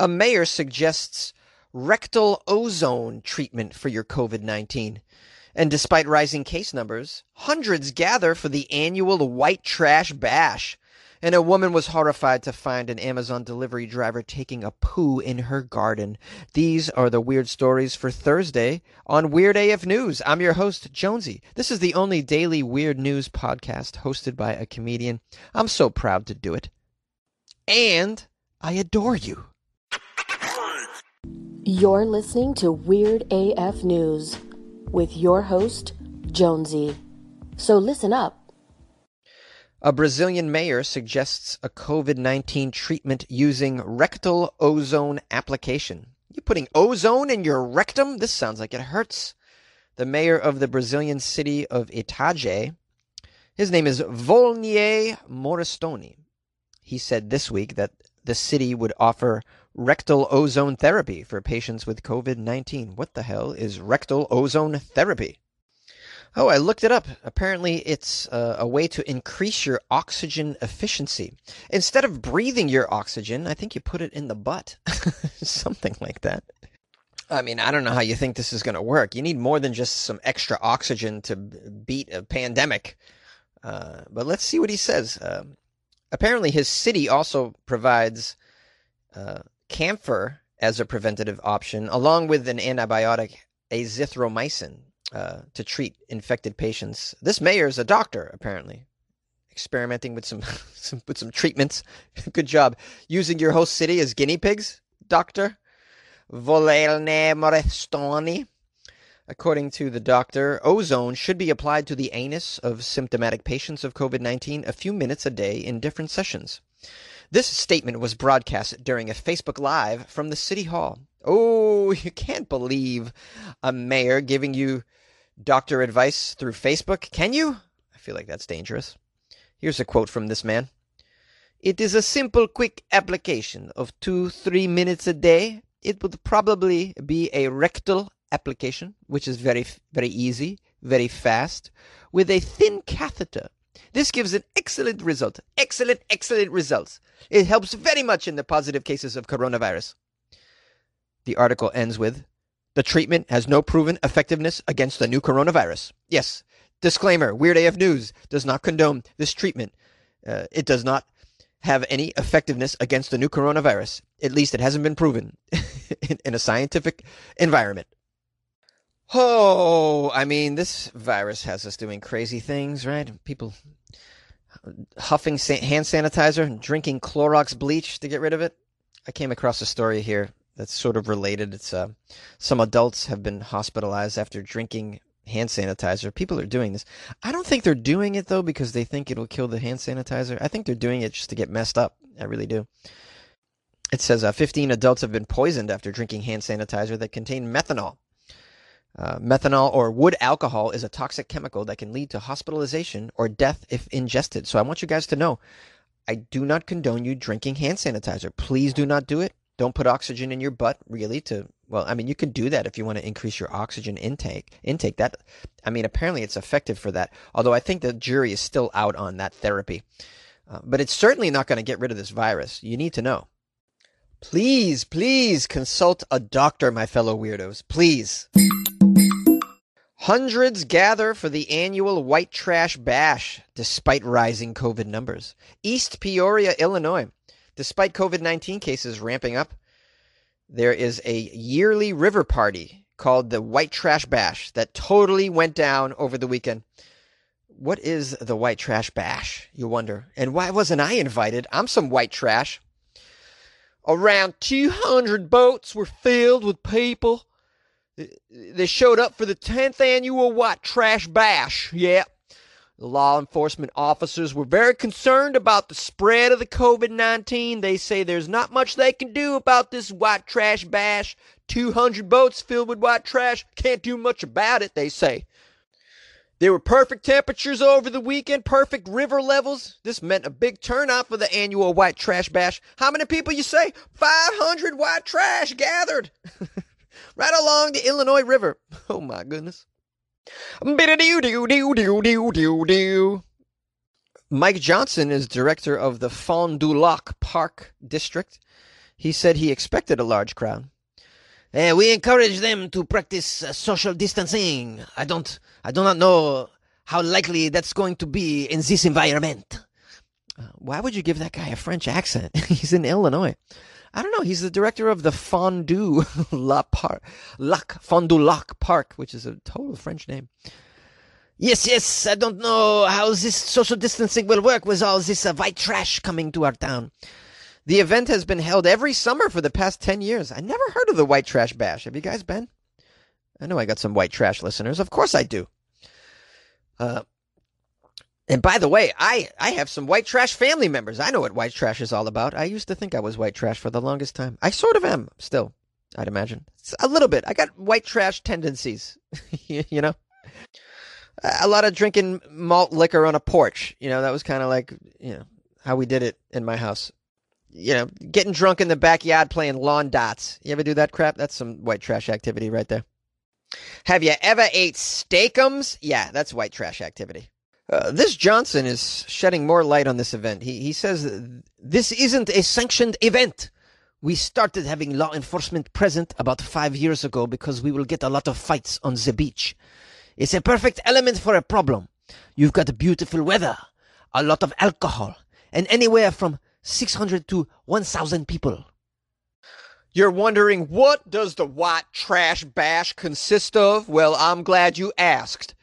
A mayor suggests rectal ozone treatment for your COVID 19. And despite rising case numbers, hundreds gather for the annual White Trash Bash. And a woman was horrified to find an Amazon delivery driver taking a poo in her garden. These are the weird stories for Thursday on Weird AF News. I'm your host, Jonesy. This is the only daily weird news podcast hosted by a comedian. I'm so proud to do it. And I adore you. You're listening to Weird AF News with your host, Jonesy. So listen up. A Brazilian mayor suggests a COVID 19 treatment using rectal ozone application. You putting ozone in your rectum? This sounds like it hurts. The mayor of the Brazilian city of Itajaí, his name is Volnei Morastoni. He said this week that the city would offer rectal ozone therapy for patients with COVID 19. What the hell is rectal ozone therapy? Oh, I looked it up. Apparently, it's uh, a way to increase your oxygen efficiency. Instead of breathing your oxygen, I think you put it in the butt. Something like that. I mean, I don't know how you think this is going to work. You need more than just some extra oxygen to beat a pandemic. Uh, but let's see what he says. Uh, apparently, his city also provides uh, camphor as a preventative option, along with an antibiotic, azithromycin, uh, to treat infected patients. This mayor is a doctor, apparently, experimenting with some, some with some treatments. Good job using your host city as guinea pigs, Doctor Volnei Morastoni. According to the doctor, ozone should be applied to the anus of symptomatic patients of COVID 19 a few minutes a day in different sessions. This statement was broadcast during a Facebook Live from the City Hall. Oh, you can't believe a mayor giving you doctor advice through Facebook, can you? I feel like that's dangerous. Here's a quote from this man It is a simple, quick application of two, three minutes a day. It would probably be a rectal application, which is very, very easy, very fast, with a thin catheter this gives an excellent result. Excellent, excellent results. It helps very much in the positive cases of coronavirus. The article ends with The treatment has no proven effectiveness against the new coronavirus. Yes. Disclaimer Weird AF News does not condone this treatment. Uh, it does not have any effectiveness against the new coronavirus. At least it hasn't been proven in, in a scientific environment. Oh, I mean, this virus has us doing crazy things, right? People huffing hand sanitizer and drinking Clorox bleach to get rid of it. I came across a story here that's sort of related. It's uh, some adults have been hospitalized after drinking hand sanitizer. People are doing this. I don't think they're doing it though because they think it'll kill the hand sanitizer. I think they're doing it just to get messed up. I really do. It says uh, 15 adults have been poisoned after drinking hand sanitizer that contained methanol. Uh, methanol or wood alcohol is a toxic chemical that can lead to hospitalization or death if ingested. So I want you guys to know I do not condone you drinking hand sanitizer. Please do not do it. Don't put oxygen in your butt, really. To well, I mean, you can do that if you want to increase your oxygen intake. Intake that, I mean, apparently it's effective for that. Although I think the jury is still out on that therapy, uh, but it's certainly not going to get rid of this virus. You need to know. Please, please consult a doctor, my fellow weirdos. Please. Hundreds gather for the annual White Trash Bash despite rising COVID numbers. East Peoria, Illinois. Despite COVID 19 cases ramping up, there is a yearly river party called the White Trash Bash that totally went down over the weekend. What is the White Trash Bash, you wonder? And why wasn't I invited? I'm some white trash. Around 200 boats were filled with people they showed up for the 10th annual White Trash Bash. Yeah. The law enforcement officers were very concerned about the spread of the COVID 19. They say there's not much they can do about this white trash bash. 200 boats filled with white trash. Can't do much about it, they say. There were perfect temperatures over the weekend, perfect river levels. This meant a big turnout for the annual white trash bash. How many people you say? 500 white trash gathered. right along the Illinois River. Oh my goodness. Mike Johnson is director of the Fondulac Park District. He said he expected a large crowd. Uh, we encourage them to practice uh, social distancing. I don't, I do not know how likely that's going to be in this environment. Uh, why would you give that guy a French accent? He's in Illinois. I don't know. He's the director of the Fondue La Park, Lac Fondue Lac Park, which is a total French name. Yes, yes. I don't know how this social distancing will work with all this uh, white trash coming to our town. The event has been held every summer for the past 10 years. I never heard of the White Trash Bash. Have you guys been? I know I got some white trash listeners. Of course I do. Uh, and by the way, I, I have some white trash family members. I know what white trash is all about. I used to think I was white trash for the longest time. I sort of am still, I'd imagine. It's a little bit. I got white trash tendencies, you know? A lot of drinking malt liquor on a porch. You know, that was kind of like, you know, how we did it in my house. You know, getting drunk in the backyard playing lawn darts. You ever do that crap? That's some white trash activity right there. Have you ever ate Steak-umms? Yeah, that's white trash activity. Uh, this Johnson is shedding more light on this event. He, he says this isn't a sanctioned event. We started having law enforcement present about five years ago because we will get a lot of fights on the beach. It's a perfect element for a problem. You've got beautiful weather, a lot of alcohol, and anywhere from 600 to 1,000 people. You're wondering, what does the white trash bash consist of? Well, I'm glad you asked.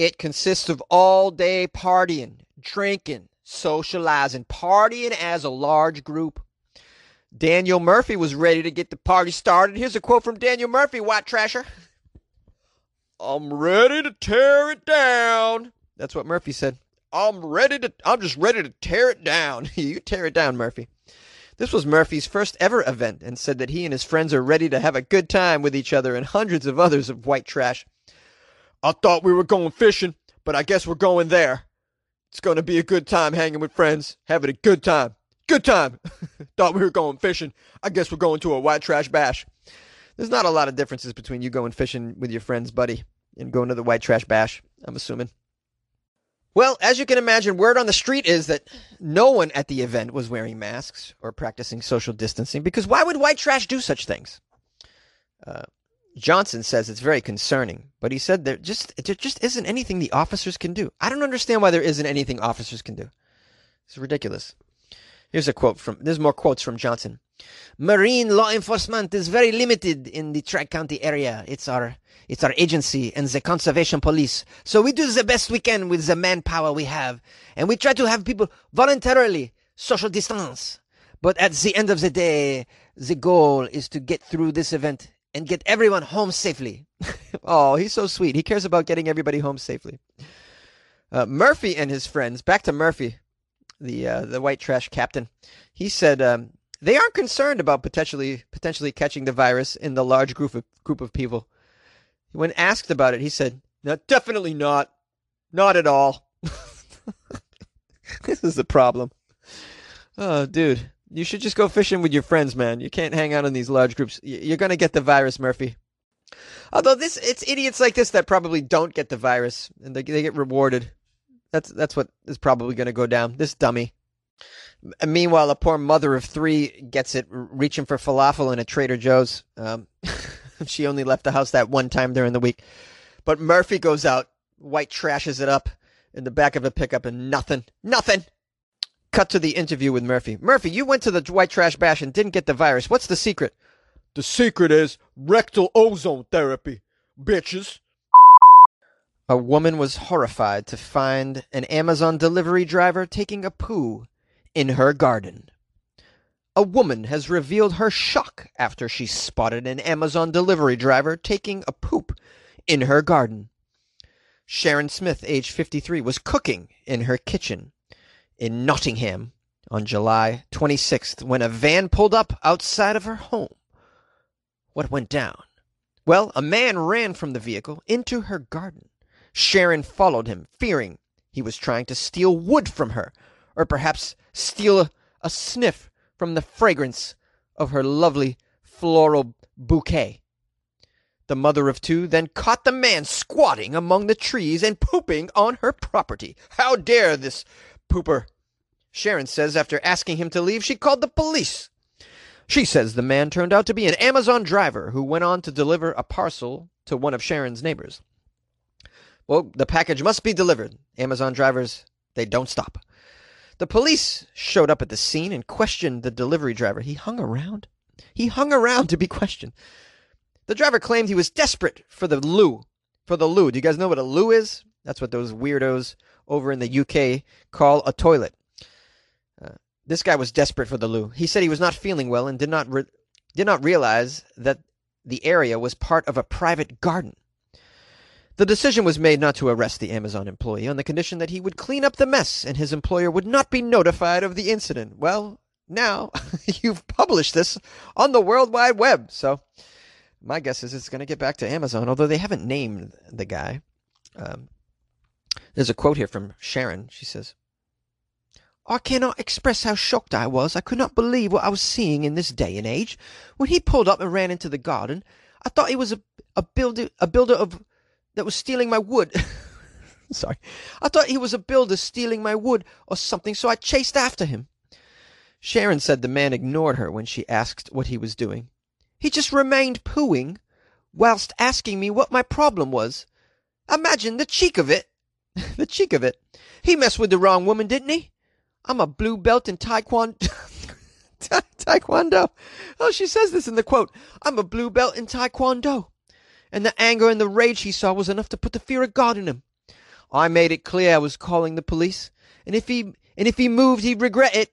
It consists of all day partying, drinking, socializing, partying as a large group. Daniel Murphy was ready to get the party started. Here's a quote from Daniel Murphy, White Trasher. I'm ready to tear it down. That's what Murphy said. I'm ready to, I'm just ready to tear it down. you tear it down, Murphy. This was Murphy's first ever event and said that he and his friends are ready to have a good time with each other and hundreds of others of white trash. I thought we were going fishing, but I guess we're going there. It's going to be a good time hanging with friends, having a good time. Good time. thought we were going fishing. I guess we're going to a white trash bash. There's not a lot of differences between you going fishing with your friends, buddy, and going to the white trash bash, I'm assuming. Well, as you can imagine, word on the street is that no one at the event was wearing masks or practicing social distancing because why would white trash do such things? Uh, Johnson says it's very concerning, but he said there just there just isn't anything the officers can do. I don't understand why there isn't anything officers can do. It's ridiculous. Here's a quote from there's more quotes from Johnson. Marine law enforcement is very limited in the Tri County area. It's our it's our agency and the conservation police. So we do the best we can with the manpower we have, and we try to have people voluntarily social distance. But at the end of the day, the goal is to get through this event and get everyone home safely. oh, he's so sweet. He cares about getting everybody home safely. Uh, Murphy and his friends, back to Murphy, the uh, the white trash captain. He said um, they aren't concerned about potentially potentially catching the virus in the large group of group of people. When asked about it, he said, "No, definitely not. Not at all." this is the problem. Oh, dude. You should just go fishing with your friends, man. You can't hang out in these large groups. You're going to get the virus, Murphy. Although this, it's idiots like this that probably don't get the virus and they, they get rewarded. That's that's what is probably going to go down. This dummy. Meanwhile, a poor mother of three gets it reaching for falafel in a Trader Joe's. Um, she only left the house that one time during the week. But Murphy goes out, white trashes it up in the back of a pickup, and nothing, nothing. Cut to the interview with Murphy. Murphy, you went to the white trash bash and didn't get the virus. What's the secret? The secret is rectal ozone therapy, bitches. A woman was horrified to find an Amazon delivery driver taking a poo in her garden. A woman has revealed her shock after she spotted an Amazon delivery driver taking a poop in her garden. Sharon Smith, age 53, was cooking in her kitchen in Nottingham on July 26th when a van pulled up outside of her home. What went down? Well, a man ran from the vehicle into her garden. Sharon followed him, fearing he was trying to steal wood from her, or perhaps steal a, a sniff from the fragrance of her lovely floral bouquet. The mother of two then caught the man squatting among the trees and pooping on her property. How dare this pooper. Sharon says after asking him to leave, she called the police. She says the man turned out to be an Amazon driver who went on to deliver a parcel to one of Sharon's neighbors. Well, the package must be delivered. Amazon drivers, they don't stop. The police showed up at the scene and questioned the delivery driver. He hung around. He hung around to be questioned. The driver claimed he was desperate for the loo. For the loo. Do you guys know what a loo is? That's what those weirdos over in the UK call a toilet. Uh, this guy was desperate for the loo. He said he was not feeling well and did not re- did not realize that the area was part of a private garden. The decision was made not to arrest the Amazon employee on the condition that he would clean up the mess and his employer would not be notified of the incident. Well, now you've published this on the World Wide Web, so my guess is it's going to get back to Amazon, although they haven't named the guy. Um, there's a quote here from Sharon. She says, I cannot express how shocked I was. I could not believe what I was seeing in this day and age. When he pulled up and ran into the garden, I thought he was a, a builder a builder of that was stealing my wood. Sorry. I thought he was a builder stealing my wood or something, so I chased after him. Sharon said the man ignored her when she asked what he was doing. He just remained pooing whilst asking me what my problem was. Imagine the cheek of it. the cheek of it. He messed with the wrong woman, didn't he? I'm a blue belt in taekwondo. taekwondo. Oh, she says this in the quote. I'm a blue belt in taekwondo. And the anger and the rage he saw was enough to put the fear of God in him. I made it clear I was calling the police, and if he and if he moved, he'd regret it.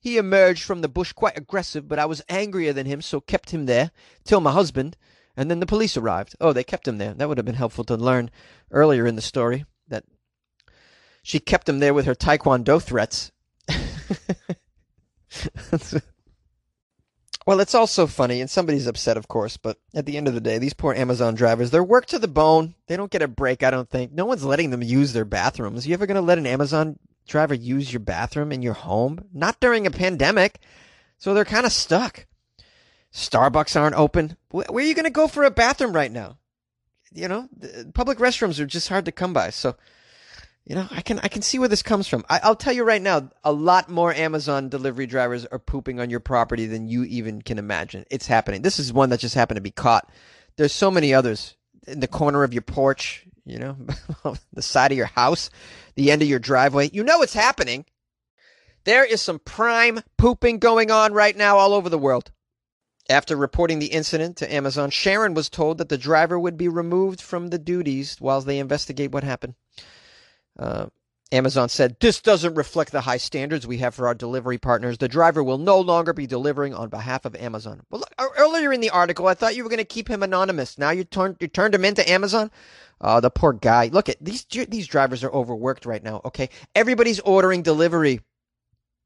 He emerged from the bush quite aggressive, but I was angrier than him, so kept him there till my husband, and then the police arrived. Oh, they kept him there. That would have been helpful to learn earlier in the story she kept him there with her taekwondo threats. well, it's also funny, and somebody's upset, of course, but at the end of the day, these poor Amazon drivers, they're worked to the bone. They don't get a break, I don't think. No one's letting them use their bathrooms. You ever going to let an Amazon driver use your bathroom in your home? Not during a pandemic. So they're kind of stuck. Starbucks aren't open. Where are you going to go for a bathroom right now? You know, public restrooms are just hard to come by. So you know, I can I can see where this comes from. I, will tell you right now, a lot more Amazon delivery drivers are pooping on your property than you even can imagine. It's happening. This is one that just happened to be caught. There's so many others in the corner of your porch, you know, the side of your house, the end of your driveway. You know it's happening. There is some prime pooping going on right now all over the world. After reporting the incident to Amazon, Sharon was told that the driver would be removed from the duties while they investigate what happened. Uh, Amazon said, This doesn't reflect the high standards we have for our delivery partners. The driver will no longer be delivering on behalf of Amazon. Well, look, earlier in the article, I thought you were going to keep him anonymous. Now you turned you turned him into Amazon. Oh, the poor guy. Look at these these drivers are overworked right now. Okay, everybody's ordering delivery.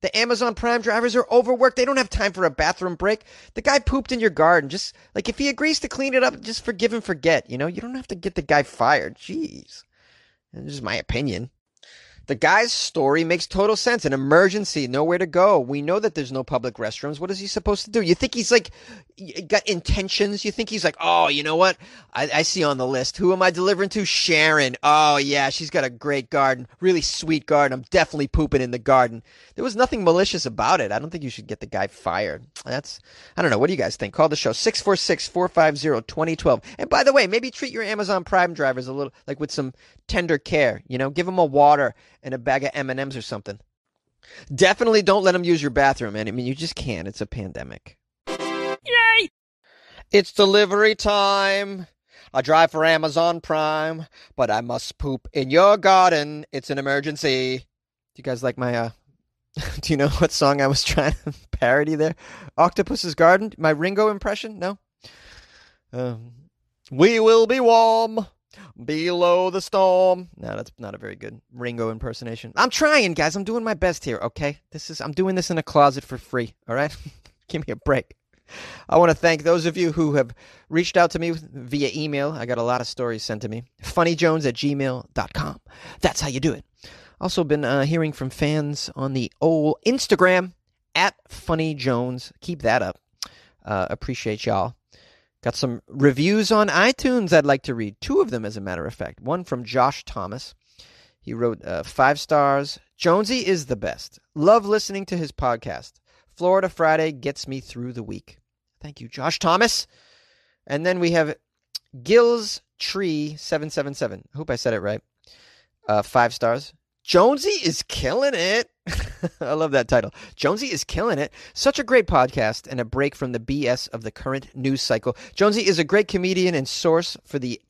The Amazon Prime drivers are overworked. They don't have time for a bathroom break. The guy pooped in your garden. Just like if he agrees to clean it up, just forgive and forget. You know, you don't have to get the guy fired. Jeez. This is my opinion. The guy's story makes total sense. An emergency, nowhere to go. We know that there's no public restrooms. What is he supposed to do? You think he's like got intentions? You think he's like, oh, you know what? I, I see on the list. Who am I delivering to? Sharon. Oh yeah, she's got a great garden, really sweet garden. I'm definitely pooping in the garden. There was nothing malicious about it. I don't think you should get the guy fired. That's I don't know. What do you guys think? Call the show 646-450-2012. And by the way, maybe treat your Amazon Prime drivers a little like with some tender care. You know, give them a water and a bag of M&Ms or something. Definitely don't let them use your bathroom, man. I mean, you just can't. It's a pandemic. Yay! It's delivery time. I drive for Amazon Prime, but I must poop in your garden. It's an emergency. Do you guys like my uh do you know what song I was trying to parody there? Octopus's Garden? My Ringo impression? No? Um, we will be warm below the storm. No, that's not a very good Ringo impersonation. I'm trying, guys. I'm doing my best here, okay? This is I'm doing this in a closet for free, all right? Give me a break. I want to thank those of you who have reached out to me via email. I got a lot of stories sent to me. funnyjones at gmail.com. That's how you do it. Also been uh, hearing from fans on the old Instagram at funnyjones. Keep that up. Uh, appreciate y'all. Got some reviews on iTunes I'd like to read. Two of them, as a matter of fact. One from Josh Thomas. He wrote uh, five stars. Jonesy is the best. Love listening to his podcast. Florida Friday gets me through the week. Thank you, Josh Thomas. And then we have Gills Tree 777. I hope I said it right. Uh, five stars. Jonesy is killing it. I love that title. Jonesy is killing it. Such a great podcast and a break from the BS of the current news cycle. Jonesy is a great comedian and source for the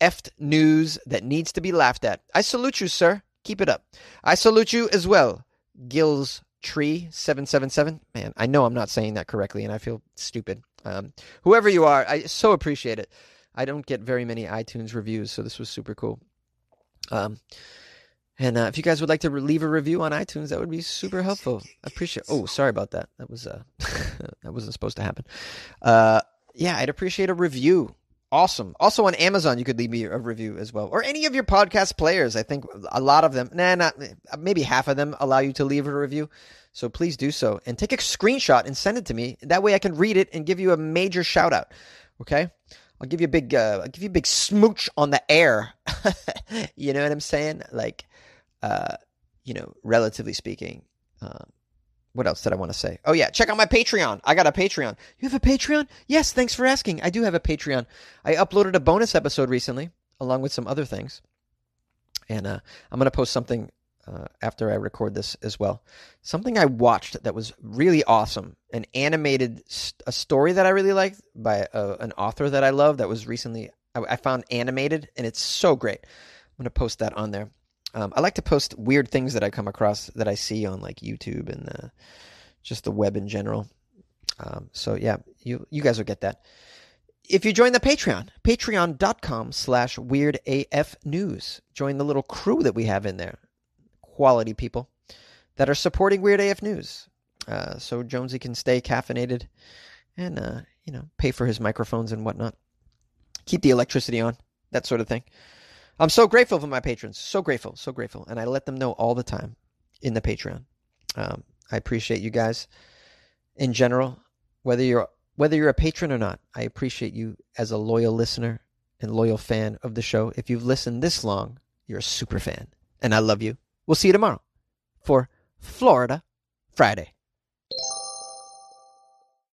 effed news that needs to be laughed at. I salute you, sir. Keep it up. I salute you as well, Gills Tree seven seven seven. Man, I know I'm not saying that correctly, and I feel stupid. Um, whoever you are, I so appreciate it. I don't get very many iTunes reviews, so this was super cool. Um, and uh, if you guys would like to leave a review on iTunes, that would be super helpful. I appreciate. Oh, sorry about that. That was uh, that wasn't supposed to happen. Uh, yeah, I'd appreciate a review. Awesome. Also on Amazon, you could leave me a review as well, or any of your podcast players. I think a lot of them, nah, not maybe half of them, allow you to leave a review. So please do so and take a screenshot and send it to me. That way, I can read it and give you a major shout out. Okay. I'll give you a big, uh, I'll give you a big smooch on the air. you know what I'm saying? Like, uh, you know, relatively speaking. Uh, what else did I want to say? Oh yeah, check out my Patreon. I got a Patreon. You have a Patreon? Yes, thanks for asking. I do have a Patreon. I uploaded a bonus episode recently, along with some other things, and uh, I'm gonna post something uh, after I record this as well. Something I watched that was really awesome. An animated st- a story that I really liked by uh, an author that I love that was recently I, I found animated, and it's so great. I'm gonna post that on there. Um, I like to post weird things that I come across that I see on like YouTube and uh, just the web in general. Um, so yeah, you you guys will get that. If you join the Patreon, patreon.com slash weirdafnews. Join the little crew that we have in there. Quality people that are supporting Weird AF News. Uh, so Jonesy can stay caffeinated and, uh, you know, pay for his microphones and whatnot. Keep the electricity on, that sort of thing. I'm so grateful for my patrons. So grateful, so grateful. And I let them know all the time in the Patreon. Um, I appreciate you guys in general, whether you're whether you're a patron or not. I appreciate you as a loyal listener and loyal fan of the show. If you've listened this long, you're a super fan, and I love you. We'll see you tomorrow for Florida Friday.